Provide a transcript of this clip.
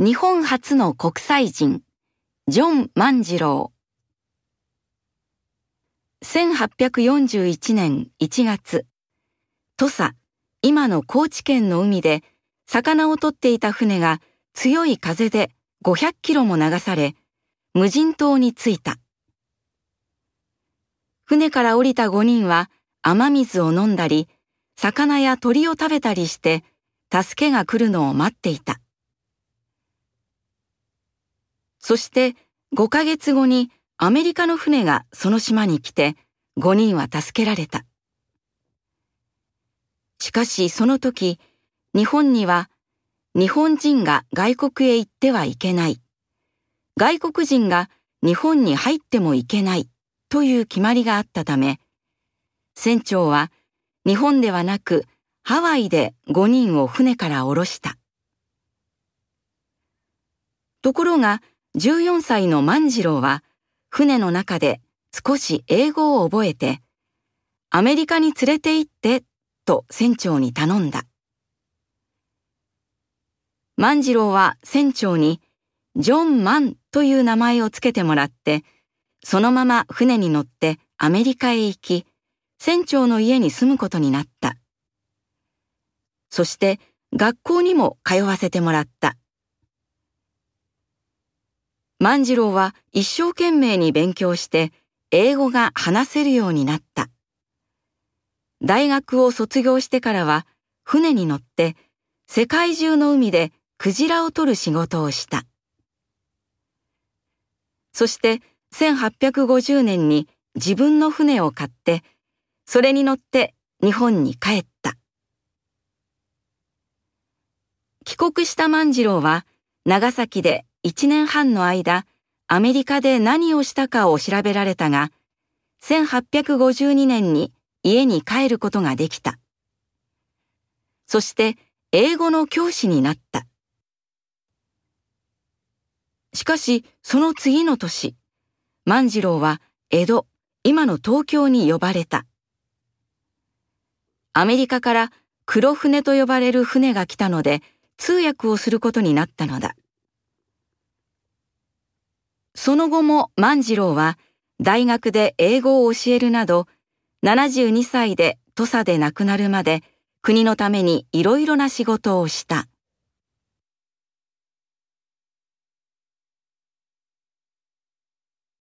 日本初の国際人、ジョン万次郎。1841年1月、土佐、今の高知県の海で魚を取っていた船が強い風で500キロも流され、無人島に着いた。船から降りた5人は雨水を飲んだり、魚や鳥を食べたりして、助けが来るのを待っていた。そして5ヶ月後にアメリカの船がその島に来て、5人は助けられた。しかしその時、日本には日本人が外国へ行ってはいけない。外国人が日本に入ってもいけないという決まりがあったため、船長は日本ではなくハワイで5人を船から降ろした。ところが14歳の万次郎は船の中で少し英語を覚えて、アメリカに連れて行ってと船長に頼んだ。万次郎は船長にジョン・マンという名前をつけてもらって、そのまま船に乗ってアメリカへ行き、船長の家に住むことになった。そして学校にも通わせてもらった。万次郎は一生懸命に勉強して英語が話せるようになった。大学を卒業してからは船に乗って世界中の海でクジラを取る仕事をした。そして1850年に自分の船を買って、それに乗って日本に帰った。帰国した万次郎は長崎で1年半の間、アメリカで何をしたかを調べられたが、1852年に家に帰ることができた。そして英語の教師になった。しかし、その次の年、万次郎は江戸、今の東京に呼ばれた。アメリカから黒船と呼ばれる船が来たので、通訳をすることになったのだ。その後も万次郎は大学で英語を教えるなど、72歳で土佐で亡くなるまで国のためにいろいろな仕事をした。